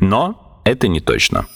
Но это не точно.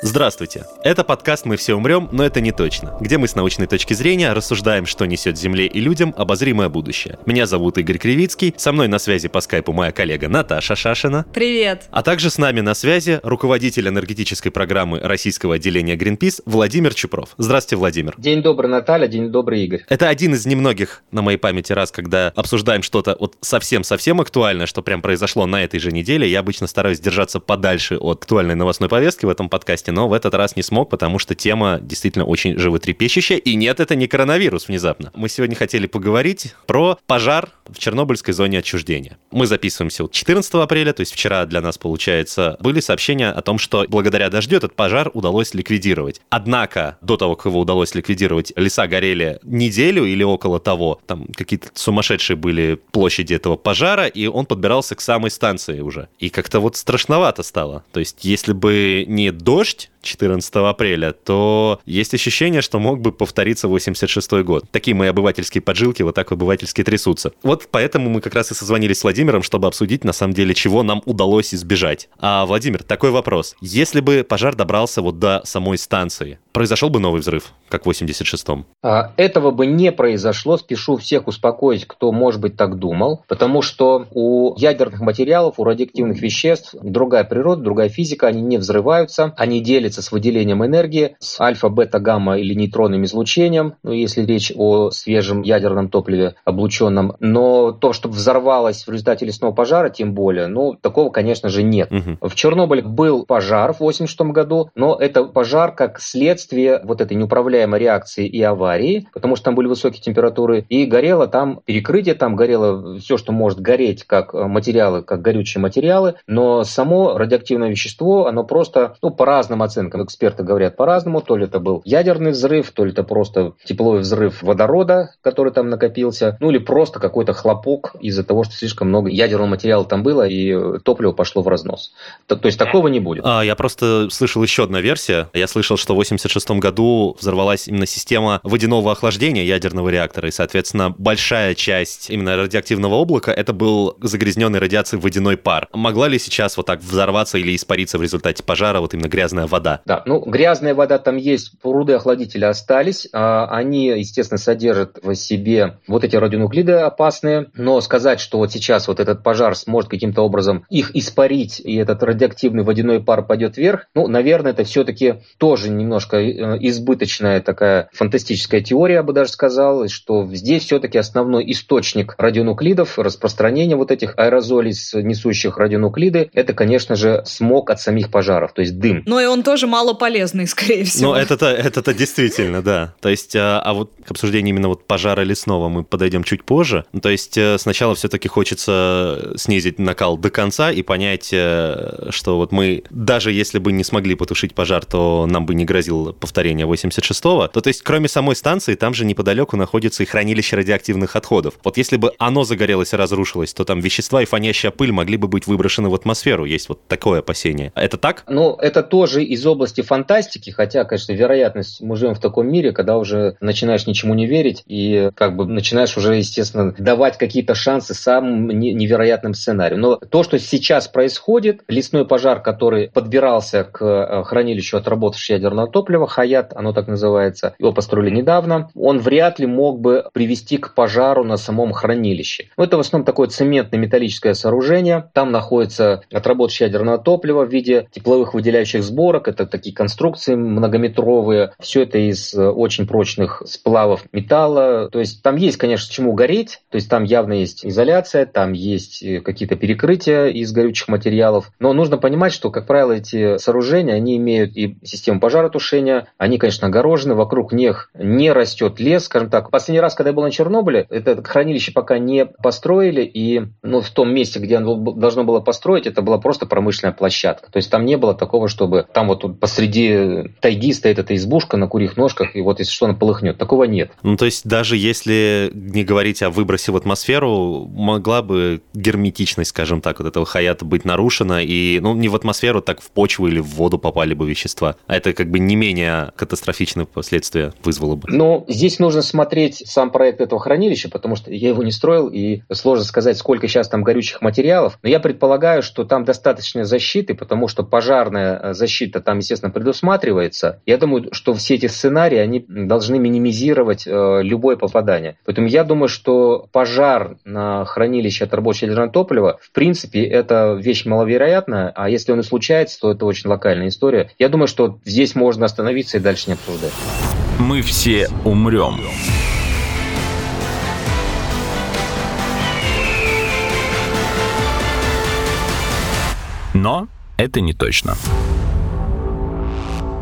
Здравствуйте. Это подкаст «Мы все умрем, но это не точно», где мы с научной точки зрения рассуждаем, что несет Земле и людям обозримое будущее. Меня зовут Игорь Кривицкий, со мной на связи по скайпу моя коллега Наташа Шашина. Привет. А также с нами на связи руководитель энергетической программы российского отделения Greenpeace Владимир Чупров. Здравствуйте, Владимир. День добрый, Наталья, день добрый, Игорь. Это один из немногих на моей памяти раз, когда обсуждаем что-то вот совсем-совсем актуальное, что прям произошло на этой же неделе. Я обычно стараюсь держаться подальше от актуальной новостной повестки в этом подкасте, но в этот раз не смог, потому что тема действительно очень животрепещущая. И нет, это не коронавирус внезапно. Мы сегодня хотели поговорить про пожар в Чернобыльской зоне отчуждения. Мы записываемся 14 апреля, то есть вчера для нас, получается, были сообщения о том, что благодаря дождю этот пожар удалось ликвидировать. Однако, до того, как его удалось ликвидировать, леса горели неделю или около того. Там какие-то сумасшедшие были площади этого пожара, и он подбирался к самой станции уже. И как-то вот страшновато стало. То есть, если бы не дождь, first 14 апреля, то есть ощущение, что мог бы повториться 86 год. Такие мои обывательские поджилки вот так обывательски трясутся. Вот поэтому мы как раз и созвонились с Владимиром, чтобы обсудить, на самом деле, чего нам удалось избежать. А, Владимир, такой вопрос. Если бы пожар добрался вот до самой станции, произошел бы новый взрыв, как в 86-м? А, этого бы не произошло. Спешу всех успокоить, кто, может быть, так думал. Потому что у ядерных материалов, у радиоактивных веществ другая природа, другая физика. Они не взрываются, они делятся с выделением энергии, с альфа, бета, гамма или нейтронным излучением, ну, если речь о свежем ядерном топливе облученном. Но то, что взорвалось в результате лесного пожара, тем более, ну, такого, конечно же, нет. Угу. В Чернобыле был пожар в 86 году, но это пожар как следствие вот этой неуправляемой реакции и аварии, потому что там были высокие температуры, и горело там перекрытие, там горело все, что может гореть, как материалы, как горючие материалы, но само радиоактивное вещество, оно просто, ну, по разным оценкам, эксперты говорят по-разному, то ли это был ядерный взрыв, то ли это просто тепловой взрыв водорода, который там накопился, ну или просто какой-то хлопок из-за того, что слишком много ядерного материала там было, и топливо пошло в разнос. То, то есть такого не будет. А, я просто слышал еще одна версия. Я слышал, что в 86 году взорвалась именно система водяного охлаждения ядерного реактора, и, соответственно, большая часть именно радиоактивного облака это был загрязненный радиацией водяной пар. Могла ли сейчас вот так взорваться или испариться в результате пожара вот именно грязная вода? Да, ну грязная вода там есть, пруды охладителя остались, а, они, естественно, содержат в себе вот эти радионуклиды опасные, но сказать, что вот сейчас вот этот пожар сможет каким-то образом их испарить, и этот радиоактивный водяной пар пойдет вверх, ну, наверное, это все-таки тоже немножко э, избыточная такая фантастическая теория, я бы даже сказал, что здесь все-таки основной источник радионуклидов, распространение вот этих аэрозолей, несущих радионуклиды, это, конечно же, смог от самих пожаров, то есть дым. Но и он тоже мало полезный, скорее всего. Ну, это-то, это-то действительно, да. То есть, а, а вот к обсуждению именно вот пожара лесного мы подойдем чуть позже. Ну, То есть, э, сначала все-таки хочется снизить накал до конца и понять, э, что вот мы, даже если бы не смогли потушить пожар, то нам бы не грозило повторение 86-го. То, то есть, кроме самой станции, там же неподалеку находится и хранилище радиоактивных отходов. Вот если бы оно загорелось и разрушилось, то там вещества и фонящая пыль могли бы быть выброшены в атмосферу. Есть вот такое опасение. Это так? Ну, это тоже из области фантастики, хотя, конечно, вероятность, мы живем в таком мире, когда уже начинаешь ничему не верить и как бы начинаешь уже, естественно, давать какие-то шансы самым невероятным сценариям. Но то, что сейчас происходит, лесной пожар, который подбирался к э, хранилищу отработавшего ядерного топлива, Хаят, оно так называется, его построили недавно, он вряд ли мог бы привести к пожару на самом хранилище. Но это в основном такое цементное металлическое сооружение, там находится отработавшее ядерное топливо в виде тепловых выделяющих сборок, это такие конструкции многометровые, все это из э, очень прочных сплавов металла. То есть там есть, конечно, чему гореть, то есть там явно есть изоляция, там есть э, какие-то перекрытия из горючих материалов. Но нужно понимать, что, как правило, эти сооружения, они имеют и систему пожаротушения, они, конечно, огорожены, вокруг них не растет лес, скажем так. Последний раз, когда я был на Чернобыле, это хранилище пока не построили, и ну, в том месте, где оно должно было построить, это была просто промышленная площадка. То есть там не было такого, чтобы там вот посреди тайги стоит эта избушка на курьих ножках, и вот если что, она полыхнет. Такого нет. Ну, то есть даже если не говорить о выбросе в атмосферу, могла бы герметичность, скажем так, вот этого хаята быть нарушена, и, ну, не в атмосферу, так в почву или в воду попали бы вещества. А это как бы не менее катастрофичные последствия вызвало бы. Ну, здесь нужно смотреть сам проект этого хранилища, потому что я его не строил, и сложно сказать, сколько сейчас там горючих материалов. Но я предполагаю, что там достаточно защиты, потому что пожарная э, защита там, естественно, предусматривается. Я думаю, что все эти сценарии, они должны минимизировать э, любое попадание. Поэтому я думаю, что пожар на хранилище от рабочего ядерного топлива, в принципе, это вещь маловероятная, а если он и случается, то это очень локальная история. Я думаю, что здесь можно остановиться и дальше не обсуждать. Мы все умрем. Но это не точно.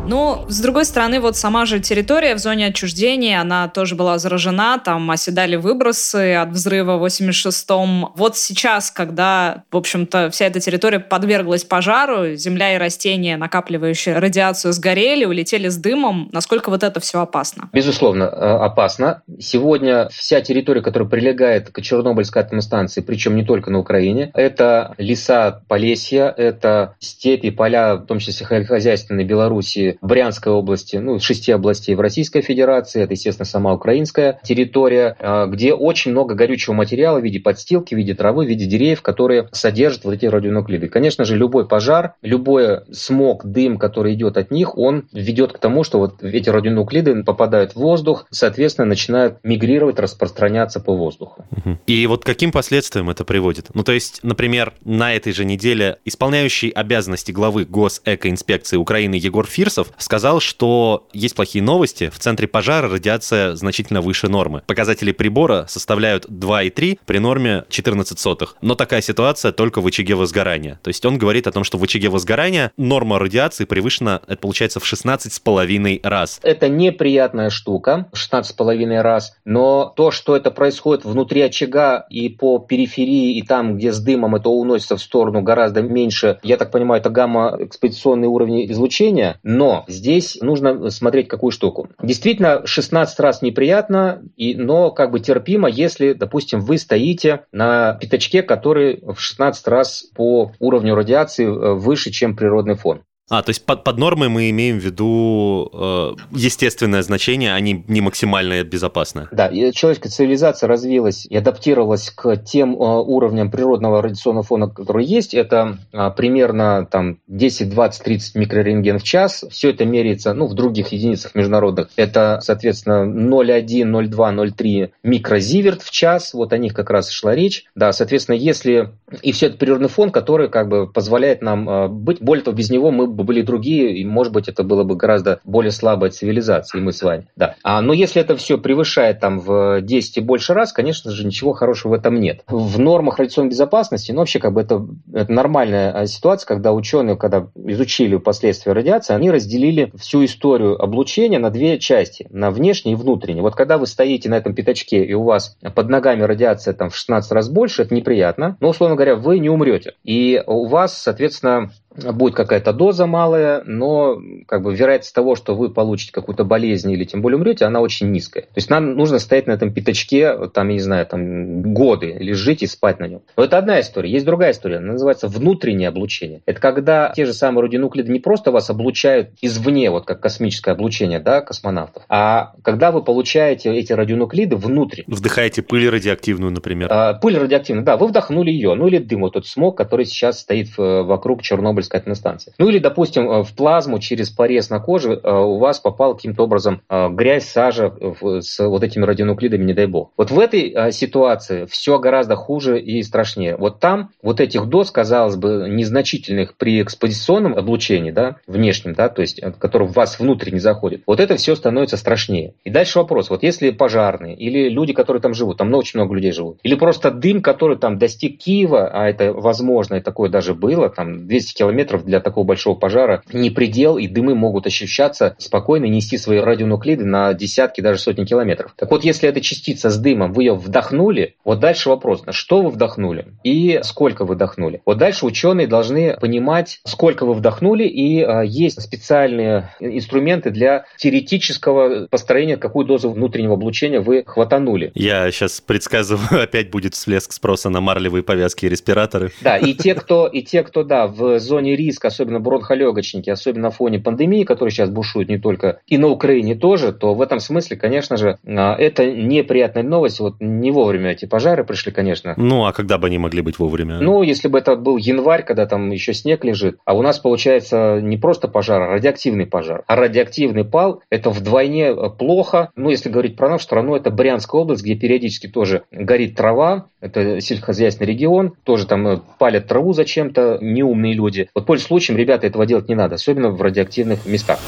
Но, с другой стороны, вот сама же территория в зоне отчуждения, она тоже была заражена, там оседали выбросы от взрыва в 86-м. Вот сейчас, когда, в общем-то, вся эта территория подверглась пожару, земля и растения, накапливающие радиацию, сгорели, улетели с дымом. Насколько вот это все опасно? Безусловно, э, опасно. Сегодня вся территория, которая прилегает к Чернобыльской атомной станции, причем не только на Украине, это леса Полесья, это степи, поля, в том числе сельскохозяйственной Белоруссии, Брянской области, ну, шести областей в Российской Федерации, это, естественно, сама украинская территория, а, где очень много горючего материала в виде подстилки, в виде травы, в виде деревьев, которые содержат вот эти радионуклиды. Конечно же, любой пожар, любой смог, дым, который идет от них, он ведет к тому, что вот эти радионуклиды попадают в воздух, соответственно, начинают мигрировать, распространяться по воздуху. И вот каким последствиям это приводит? Ну, то есть, например, на этой же неделе исполняющий обязанности главы Госэкоинспекции Украины Егор Фирсов Кузнецов сказал, что есть плохие новости. В центре пожара радиация значительно выше нормы. Показатели прибора составляют 2,3 при норме 14 сотых. Но такая ситуация только в очаге возгорания. То есть он говорит о том, что в очаге возгорания норма радиации превышена, это получается, в 16,5 раз. Это неприятная штука, 16,5 раз, но то, что это происходит внутри очага и по периферии, и там, где с дымом это уносится в сторону гораздо меньше, я так понимаю, это гамма-экспозиционные уровни излучения, но здесь нужно смотреть какую штуку. Действительно, 16 раз неприятно, и, но как бы терпимо, если, допустим, вы стоите на пятачке, который в 16 раз по уровню радиации э, выше, чем природный фон. А, то есть под, под нормой мы имеем в виду э, естественное значение, а не, не максимальное безопасное. Да, и человеческая цивилизация развилась и адаптировалась к тем э, уровням природного радиационного фона, которые есть. Это э, примерно там, 10, 20, 30 микрорентген в час. Все это меряется ну, в других единицах международных. Это, соответственно, 0,1, 0,2, 0,3 микрозиверт в час. Вот о них как раз шла речь. Да, соответственно, если... И все это природный фон, который как бы позволяет нам э, быть. Более того, без него мы бы были другие, и, может быть, это было бы гораздо более слабая цивилизация, и мы с вами. Да. А, но если это все превышает там в 10 и больше раз, конечно же, ничего хорошего в этом нет. В нормах радиационной безопасности, ну, вообще, как бы это, это нормальная а, ситуация, когда ученые, когда изучили последствия радиации, они разделили всю историю облучения на две части, на внешнее и внутреннее. Вот когда вы стоите на этом пятачке, и у вас под ногами радиация там в 16 раз больше, это неприятно, но, условно говоря, вы не умрете. И у вас, соответственно, будет какая-то доза малая, но как бы вероятность того, что вы получите какую-то болезнь или тем более умрете, она очень низкая. То есть нам нужно стоять на этом пятачке, там, я не знаю, там годы, или жить и спать на нем. Но это одна история. Есть другая история, она называется внутреннее облучение. Это когда те же самые радионуклиды не просто вас облучают извне, вот как космическое облучение, да, космонавтов, а когда вы получаете эти радионуклиды внутрь. Вдыхаете пыль радиоактивную, например. А, пыль радиоактивная, да, вы вдохнули ее, ну или дым, вот тот смог, который сейчас стоит вокруг Чернобыля метеоискательной станции. Ну или, допустим, в плазму через порез на коже у вас попал каким-то образом грязь, сажа с вот этими радионуклидами, не дай бог. Вот в этой ситуации все гораздо хуже и страшнее. Вот там вот этих доз, казалось бы, незначительных при экспозиционном облучении, да, внешнем, да, то есть, который в вас внутрь не заходит, вот это все становится страшнее. И дальше вопрос, вот если пожарные или люди, которые там живут, там очень много людей живут, или просто дым, который там достиг Киева, а это возможно, и такое даже было, там 200 километров для такого большого пожара, не предел, и дымы могут ощущаться спокойно, нести свои радионуклиды на десятки, даже сотни километров. Так вот, если эта частица с дымом, вы ее вдохнули, вот дальше вопрос, на что вы вдохнули и сколько вы вдохнули. Вот дальше ученые должны понимать, сколько вы вдохнули, и а, есть специальные инструменты для теоретического построения, какую дозу внутреннего облучения вы хватанули. Я сейчас предсказываю, опять будет всплеск спроса на марлевые повязки и респираторы. Да, и те, кто, и те, кто, да, в зоне риска, особенно бронхолегочники, особенно на фоне пандемии, которая сейчас бушует не только и на Украине тоже, то в этом смысле, конечно же, а, это неприятная новость. Вот не вовремя эти пожары пришли, конечно. Ну, а когда бы они могли быть вовремя? Ну, если бы это был январь, когда там еще снег лежит, а у нас получается не просто пожар, а радиоактивный пожар. А радиоактивный пал – это вдвойне плохо. Ну, если говорить про нашу страну, это Брянская область, где периодически тоже горит трава, это сельскохозяйственный регион, тоже там э, палят траву зачем-то неумные люди. Вот пользуясь случаем, ребята, этого делать не надо, особенно в радиоактивных местах.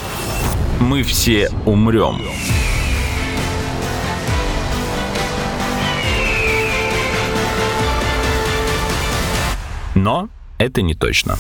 Мы все умрем. Но это не точно.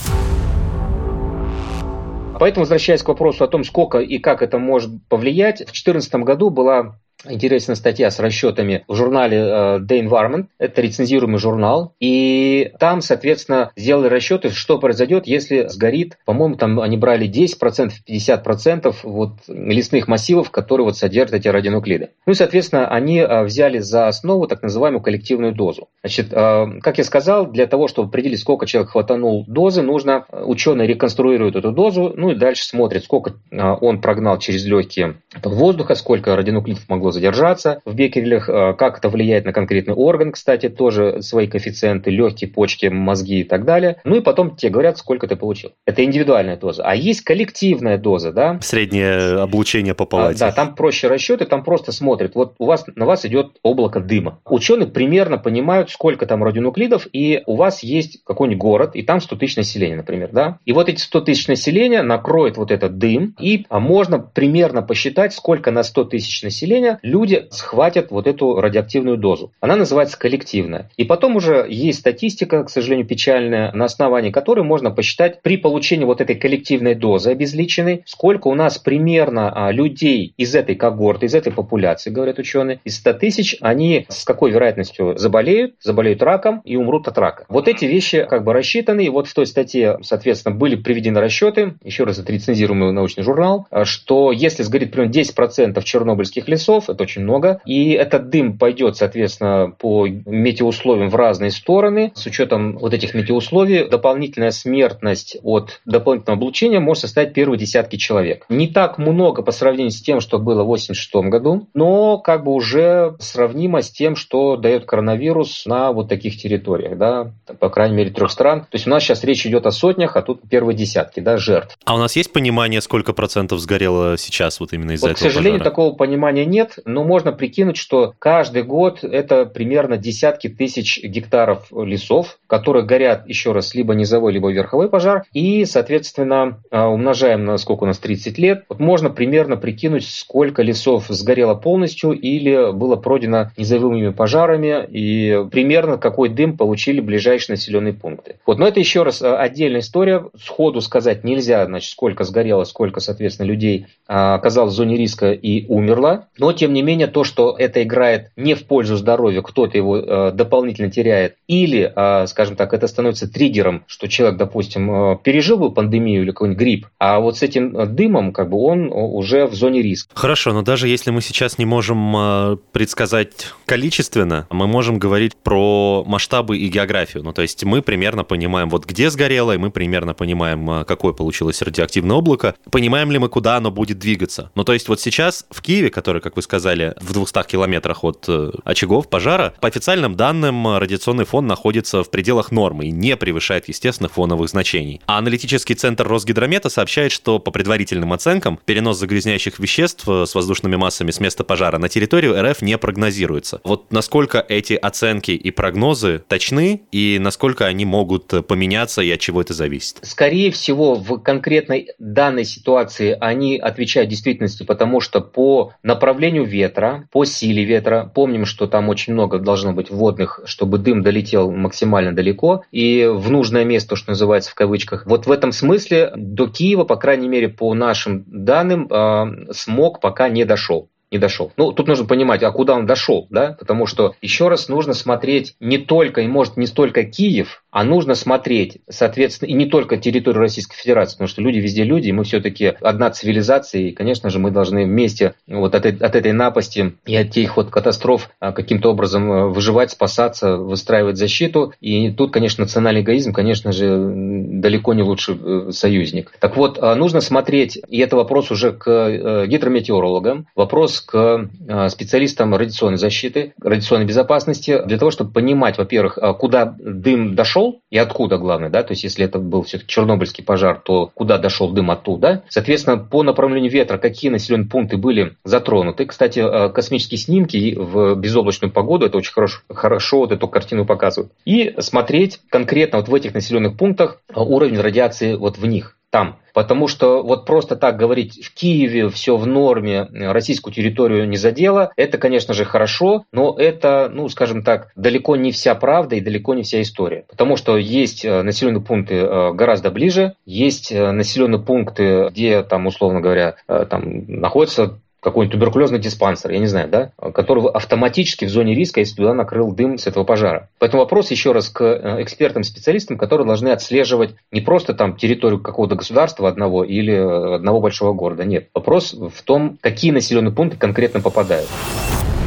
Поэтому, возвращаясь к вопросу о том, сколько и как это может повлиять, в 2014 году была интересная статья с расчетами в журнале uh, The Environment. Это рецензируемый журнал. И там, соответственно, сделали расчеты, что произойдет, если сгорит, по-моему, там они брали 10%, 50% вот лесных массивов, которые вот содержат эти радионуклиды. Ну и, соответственно, они uh, взяли за основу так называемую коллективную дозу. Значит, uh, как я сказал, для того, чтобы определить, сколько человек хватанул дозы, нужно, ученые реконструируют эту дозу, ну и дальше смотрят, сколько он прогнал через легкие воздуха, сколько радионуклидов могло могло задержаться в беккерелях, э, как это влияет на конкретный орган, кстати, тоже свои коэффициенты, легкие, почки, мозги и так далее. Ну и потом тебе говорят, сколько ты получил. Это индивидуальная доза. А есть коллективная доза, да? Среднее облучение по палате. А, да, там проще расчеты, там просто смотрят. Вот у вас, на вас идет облако дыма. Ученые примерно понимают, сколько там радионуклидов, и у вас есть какой-нибудь город, и там 100 тысяч населения, например, да? И вот эти 100 тысяч населения накроет вот этот дым, и а можно примерно посчитать, сколько на 100 тысяч населения люди схватят вот эту радиоактивную дозу. Она называется коллективная. И потом уже есть статистика, к сожалению, печальная, на основании которой можно посчитать при получении вот этой коллективной дозы обезличенной, сколько у нас примерно а, людей из этой когорты, из этой популяции, говорят ученые, из 100 тысяч, они с какой вероятностью заболеют, заболеют раком и умрут от рака. Вот эти вещи как бы рассчитаны, и вот в той статье, соответственно, были приведены расчеты, еще раз это рецензируемый научный журнал, что если сгорит примерно 10% чернобыльских лесов, это очень много. И этот дым пойдет, соответственно, по метеоусловиям в разные стороны. С учетом вот этих метеоусловий дополнительная смертность от дополнительного облучения может составить первые десятки человек. Не так много по сравнению с тем, что было в 1986 году, но как бы уже сравнимо с тем, что дает коронавирус на вот таких территориях, да, по крайней мере трех стран. То есть у нас сейчас речь идет о сотнях, а тут первые десятки, да, жертв. А у нас есть понимание, сколько процентов сгорело сейчас вот именно из-за вот, этого К сожалению, пожара? такого понимания нет, но можно прикинуть, что каждый год это примерно десятки тысяч гектаров лесов, которые горят, еще раз, либо низовой, либо верховой пожар, и, соответственно, а, умножаем на сколько у нас 30 лет, вот можно примерно прикинуть, сколько лесов сгорело полностью или было пройдено низовыми пожарами, и примерно какой дым получили ближайшие населенные пункты. Вот, но это еще раз а, отдельная история, сходу сказать нельзя, значит, сколько сгорело, сколько, соответственно, людей а, оказалось в зоне риска и умерло, но, тем не менее, то, что это играет не в пользу здоровья, кто-то его э, дополнительно теряет, или, э, скажем так, это становится триггером, что человек, допустим, э, пережил бы пандемию или какой-нибудь грипп, а вот с этим э, дымом, как бы он уже в зоне риска. Хорошо, но даже если мы сейчас не можем э, предсказать количественно, мы можем говорить про масштабы и географию. Ну, то есть мы примерно понимаем, вот где сгорело, и мы примерно понимаем, а, какое получилось радиоактивное облако. Понимаем ли мы, куда оно будет двигаться? Ну, то есть вот сейчас в Киеве, который, как вы сказали, в 200 километрах от э, очагов пожара, по официальным данным радиационный фон находится в пределах нормы и не превышает естественных фоновых значений. А аналитический центр Росгидромета сообщает, что по предварительным оценкам перенос загрязняющих веществ э, с воздушными массами с места пожара на территорию РФ не прогнозируется. Вот насколько эти оценки и прогнозы точны и насколько они могут поменяться и от чего это зависит? Скорее всего, в конкретной данной ситуации они отвечают действительности, потому что по направлению ветра, по силе ветра, помним, что там очень много должно быть водных, чтобы дым долетел максимально далеко и в нужное место, что называется в кавычках. Вот в этом смысле до Киева, по крайней мере, по нашим данным, э, смог пока не дошел не дошел. Ну, тут нужно понимать, а куда он дошел, да? Потому что еще раз нужно смотреть не только и может не столько Киев, а нужно смотреть, соответственно, и не только территорию Российской Федерации, потому что люди везде люди, и мы все-таки одна цивилизация, и, конечно же, мы должны вместе вот от, от этой напасти и от этих вот катастроф а, каким-то образом э, выживать, спасаться, выстраивать защиту. И тут, конечно, национальный эгоизм, конечно же, далеко не лучший э, союзник. Так вот, а, нужно смотреть, и это вопрос уже к э, гидрометеорологам, вопрос к э, специалистам радиационной защиты, радиационной безопасности, для того, чтобы понимать, во-первых, куда дым дошел и откуда, главное, да, то есть если это был все-таки Чернобыльский пожар, то куда дошел дым оттуда. Соответственно, по направлению ветра какие населенные пункты были затронуты. Кстати, э, космические снимки в безоблачную погоду, это очень хорошо, хорошо вот эту картину показывают. И смотреть конкретно вот в этих населенных пунктах уровень радиации вот в них там. Потому что вот просто так говорить в Киеве все в норме, российскую территорию не задело, это, конечно же, хорошо, но это, ну, скажем так, далеко не вся правда и далеко не вся история. Потому что есть э, населенные пункты э, гораздо ближе, есть э, населенные пункты, где там, условно говоря, там находятся какой-нибудь туберкулезный диспансер, я не знаю, да, который автоматически в зоне риска, если туда накрыл дым с этого пожара. Поэтому вопрос еще раз к э, экспертам, специалистам, которые должны отслеживать не просто там территорию какого-то государства одного или э, одного большого города, нет. Вопрос в том, какие населенные пункты конкретно попадают.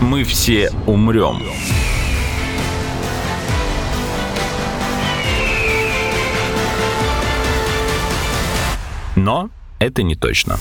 Мы все умрем. Но это не точно.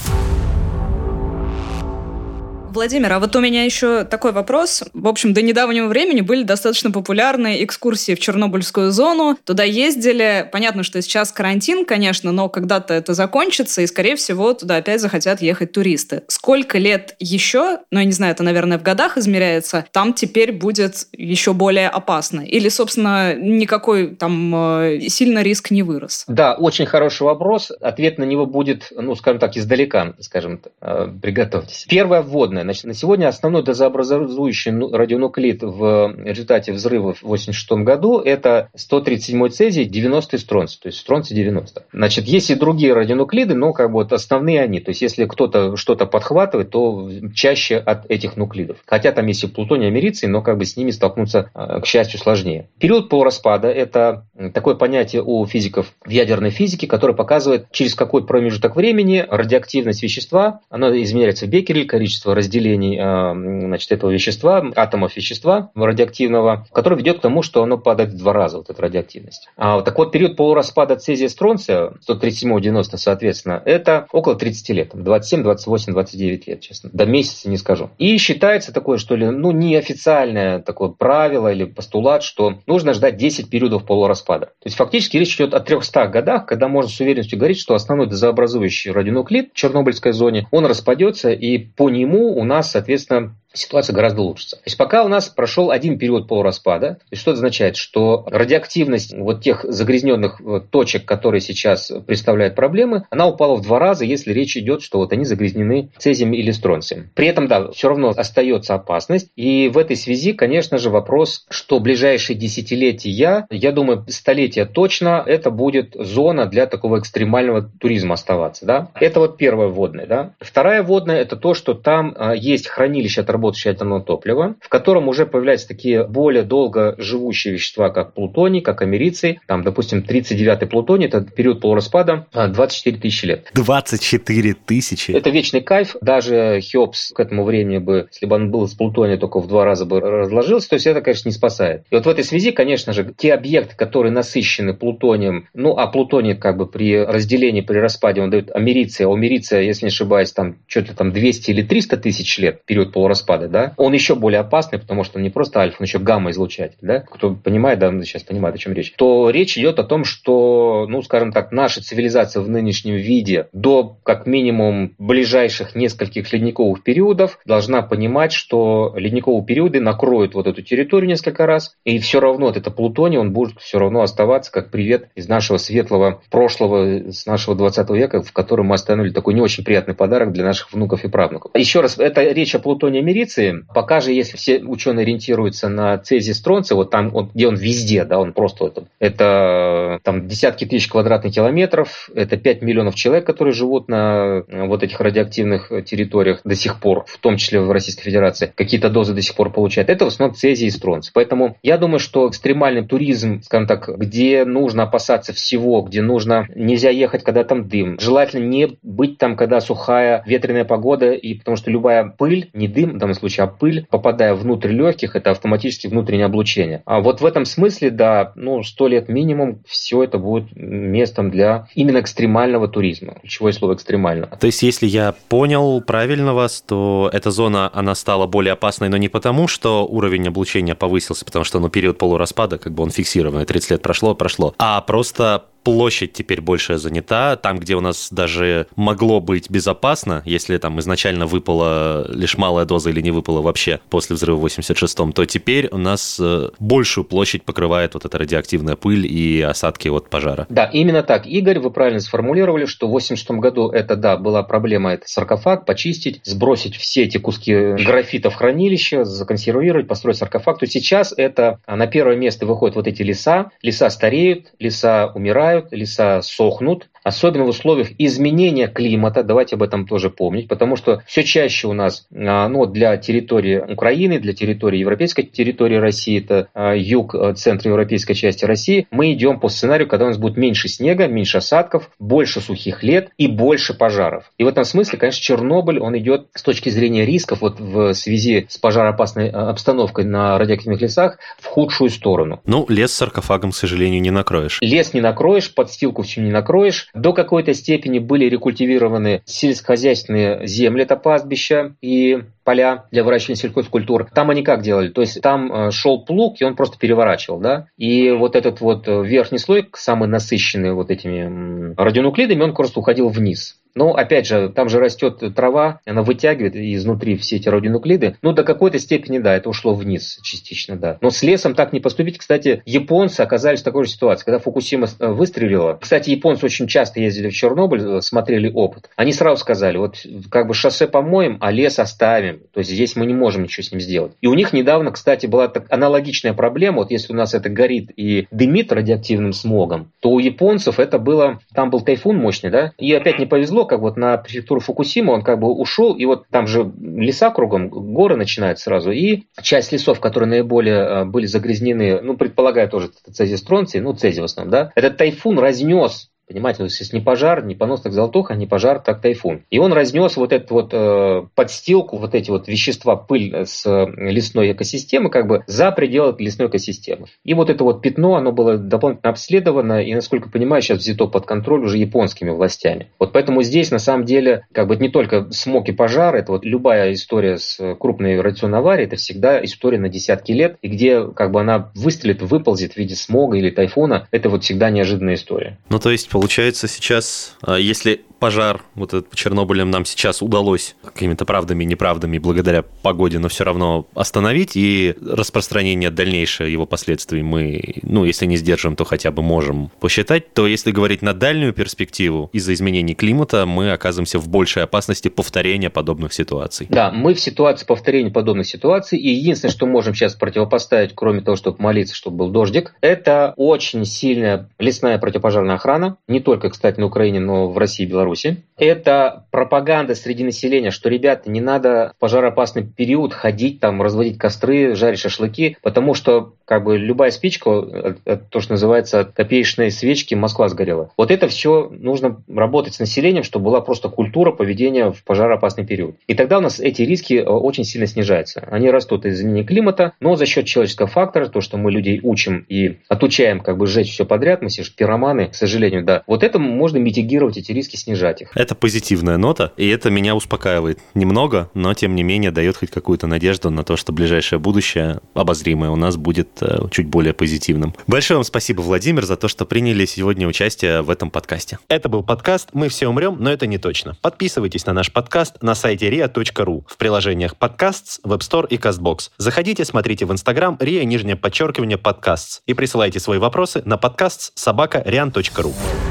Владимир, а вот у меня еще такой вопрос. В общем, до недавнего времени были достаточно популярные экскурсии в Чернобыльскую зону. Туда ездили. Понятно, что сейчас карантин, конечно, но когда-то это закончится, и, скорее всего, туда опять захотят ехать туристы. Сколько лет еще, ну, я не знаю, это, наверное, в годах измеряется, там теперь будет еще более опасно? Или, собственно, никакой там э, сильно риск не вырос? Да, очень хороший вопрос. Ответ на него будет, ну, скажем так, издалека, скажем, э, приготовьтесь. Первое вводное главное. Значит, на сегодня основной дозаобразующий ну, радионуклид в результате взрыва в 1986 году это 137 цезий, 90 стронций, то есть стронций 90. Значит, есть и другие радионуклиды, но как бы вот основные они. То есть если кто-то что-то подхватывает, то чаще от этих нуклидов. Хотя там есть и плутоний, америций, но как бы с ними столкнуться, а, к счастью, сложнее. Период полураспада – это такое понятие у физиков в ядерной физике, которое показывает, через какой промежуток времени радиоактивность вещества, она измеряется в Беккерель, количество разделений разделений а, значит, этого вещества, атомов вещества радиоактивного, который ведет к тому, что оно падает в два раза, вот эта радиоактивность. А, так вот, период полураспада цезия стронция, 137-90, соответственно, это около 30 лет, 27, 28, 29 лет, честно. До месяца не скажу. И считается такое, что ли, ну, неофициальное такое правило или постулат, что нужно ждать 10 периодов полураспада. То есть, фактически речь идет о 300 годах, когда можно с уверенностью говорить, что основной дозаобразующий радионуклид в Чернобыльской зоне, он распадется, и по нему у нас, соответственно, ситуация гораздо улучшится. То есть пока у нас прошел один период полураспада, то что это означает? Что радиоактивность вот тех загрязненных э, точек, которые сейчас представляют проблемы, она упала в два раза, если речь идет, что вот они загрязнены цезием или стронцием. При этом, да, все равно остается опасность. И в этой связи, конечно же, вопрос, что ближайшие десятилетия, я думаю, столетия точно, это будет зона для такого экстремального туризма оставаться. Да? Это вот первая вводная. Да? Вторая вводная – это то, что там а, есть хранилище отработки работающее атомное топливо, в котором уже появляются такие более долго живущие вещества, как плутоний, как америций. Там, допустим, 39-й плутоний, это период полураспада, 24 а, тысячи лет. 24 тысячи? Это вечный кайф. Даже Хеопс к этому времени бы, если бы он был с плутония, только в два раза бы разложился. То есть это, конечно, не спасает. И вот в этой связи, конечно же, те объекты, которые насыщены плутонием, ну, а плутоний как бы при разделении, при распаде, он дает америция. У америция, если не ошибаюсь, там что-то там 200 или 300 тысяч лет, период полураспада, да, он еще более опасный, потому что не просто альфа, он еще гамма-излучатель, да, кто понимает, да, сейчас понимает, о чем речь, то речь идет о том, что, ну, скажем так, наша цивилизация в нынешнем виде до, как минимум, ближайших нескольких ледниковых периодов должна понимать, что ледниковые периоды накроют вот эту территорию несколько раз, и все равно вот это плутоний, он будет все равно оставаться как привет из нашего светлого прошлого, с нашего 20 века, в котором мы остановили такой не очень приятный подарок для наших внуков и правнуков. Еще раз, это речь о плутонии мериции. Пока же, если все ученые ориентируются на цезий стронций, вот там, вот, где он везде, да, он просто это, это там десятки тысяч квадратных километров, это 5 миллионов человек, которые живут на э, вот этих радиоактивных э, территориях до сих пор, в том числе в Российской Федерации, какие-то дозы до сих пор получают. Это в основном цезий и стронций. Поэтому я думаю, что экстремальный туризм, скажем так, где нужно опасаться всего, где нужно, нельзя ехать, когда там дым, желательно не быть там, когда сухая ветреная погода, и потому что любая пыль, не дым в данном случае, а пыль, попадая внутрь легких, это автоматически внутреннее облучение. А вот в этом смысле, да, ну, сто лет минимум, все это будет местом для именно экстремального туризма. Ключевое слово экстремального. То есть, если я понял правильно вас, то эта зона, она стала более опасной, но не потому, что уровень облучения повысился, потому что, ну, период полураспада, как бы он фиксированный, 30 лет прошло, прошло, а просто площадь теперь больше занята. Там, где у нас даже могло быть безопасно, если там изначально выпала лишь малая доза или не выпала вообще после взрыва в 86-м, то теперь у нас э, большую площадь покрывает вот эта радиоактивная пыль и осадки от пожара. Да, именно так. Игорь, вы правильно сформулировали, что в 86 году это, да, была проблема, это саркофаг, почистить, сбросить все эти куски графита в хранилище, законсервировать, построить саркофаг. То сейчас это а, на первое место выходят вот эти леса. Леса стареют, леса умирают, умирают, леса сохнут, особенно в условиях изменения климата, давайте об этом тоже помнить, потому что все чаще у нас а, ну, для территории Украины, для территории европейской территории России, это а, юг, а, центр европейской части России, мы идем по сценарию, когда у нас будет меньше снега, меньше осадков, больше сухих лет и больше пожаров. И в этом смысле, конечно, Чернобыль, он идет с точки зрения рисков вот в связи с пожароопасной обстановкой на радиоактивных лесах в худшую сторону. Ну, лес с саркофагом, к сожалению, не накроешь. Лес не накроешь, подстилку всю не накроешь, до какой-то степени были рекультивированы сельскохозяйственные земли, это пастбища и поля для выращивания сельхозкультур. Там они как делали? То есть там э, шел плуг, и он просто переворачивал, да? И вот этот вот э, верхний слой, самый насыщенный вот этими радионуклидами, он просто уходил вниз. Но, опять же, там же растет трава, она вытягивает изнутри все эти радионуклиды. Ну, до какой-то степени, да, это ушло вниз частично, да. Но с лесом так не поступить. Кстати, японцы оказались в такой же ситуации. Когда Фукусима э, выстрелила, кстати, японцы очень часто ездили в Чернобыль, смотрели опыт. Они сразу сказали, вот как бы шоссе помоем, а лес оставим. То есть здесь мы не можем ничего с ним сделать. И у них недавно, кстати, была так аналогичная проблема. Вот если у нас это горит и дымит радиоактивным смогом, то у японцев это было, там был тайфун мощный, да, и опять не повезло, как вот на префектуру Фукусима он как бы ушел, и вот там же леса кругом, горы начинают сразу, и часть лесов, которые наиболее э, были загрязнены, ну, предполагаю тоже цезий стронций, ну, цезий в основном, да, этот тайфун разнес Понимаете, то есть не пожар, не понос так золотуха, не пожар так тайфун. И он разнес вот эту вот э, подстилку, вот эти вот вещества, пыль с лесной экосистемы как бы за пределы лесной экосистемы. И вот это вот пятно, оно было дополнительно обследовано и, насколько понимаю, сейчас взято под контроль уже японскими властями. Вот поэтому здесь на самом деле как бы не только смог и пожар, это вот любая история с крупной радиационной аварией, это всегда история на десятки лет, и где как бы она выстрелит, выползет в виде смога или тайфуна, это вот всегда неожиданная история. Ну то есть получается сейчас, а, если пожар вот этот по Чернобылем нам сейчас удалось какими-то правдами и неправдами благодаря погоде, но все равно остановить, и распространение дальнейшее его последствий мы, ну, если не сдержим, то хотя бы можем посчитать, то если говорить на дальнюю перспективу, из-за изменений климата мы оказываемся в большей опасности повторения подобных ситуаций. Да, мы в ситуации повторения подобных ситуаций, и единственное, что можем сейчас противопоставить, кроме того, чтобы молиться, чтобы был дождик, это очень сильная лесная противопожарная охрана, не только, кстати, на Украине, но в России и Беларуси. Это пропаганда среди населения, что, ребята, не надо в пожароопасный период ходить там, разводить костры, жарить шашлыки, потому что как бы любая спичка, э, то, что называется копеечные свечки, Москва сгорела. Вот это все нужно работать с населением, чтобы была просто культура поведения в пожароопасный период. И тогда у нас эти риски э, очень сильно снижаются. Они растут из изменения климата, но за счет человеческого фактора, то, что мы людей учим и отучаем как бы сжечь все подряд, мы все же пироманы, к сожалению, да. Вот это можно митигировать, эти риски, снижать их. Это позитивная нота, и это меня успокаивает немного, но тем не менее дает хоть какую-то надежду на то, что ближайшее будущее обозримое у нас будет э, чуть более позитивным. Большое вам спасибо, Владимир, за то, что приняли сегодня участие в этом подкасте. Это был подкаст «Мы все умрем, но это не точно». Подписывайтесь на наш подкаст на сайте ria.ru в приложениях подкастс, Web Store и CastBox. Заходите, смотрите в Instagram ria, нижнее подчеркивание, подкастс и присылайте свои вопросы на подкастс собака rian.ru.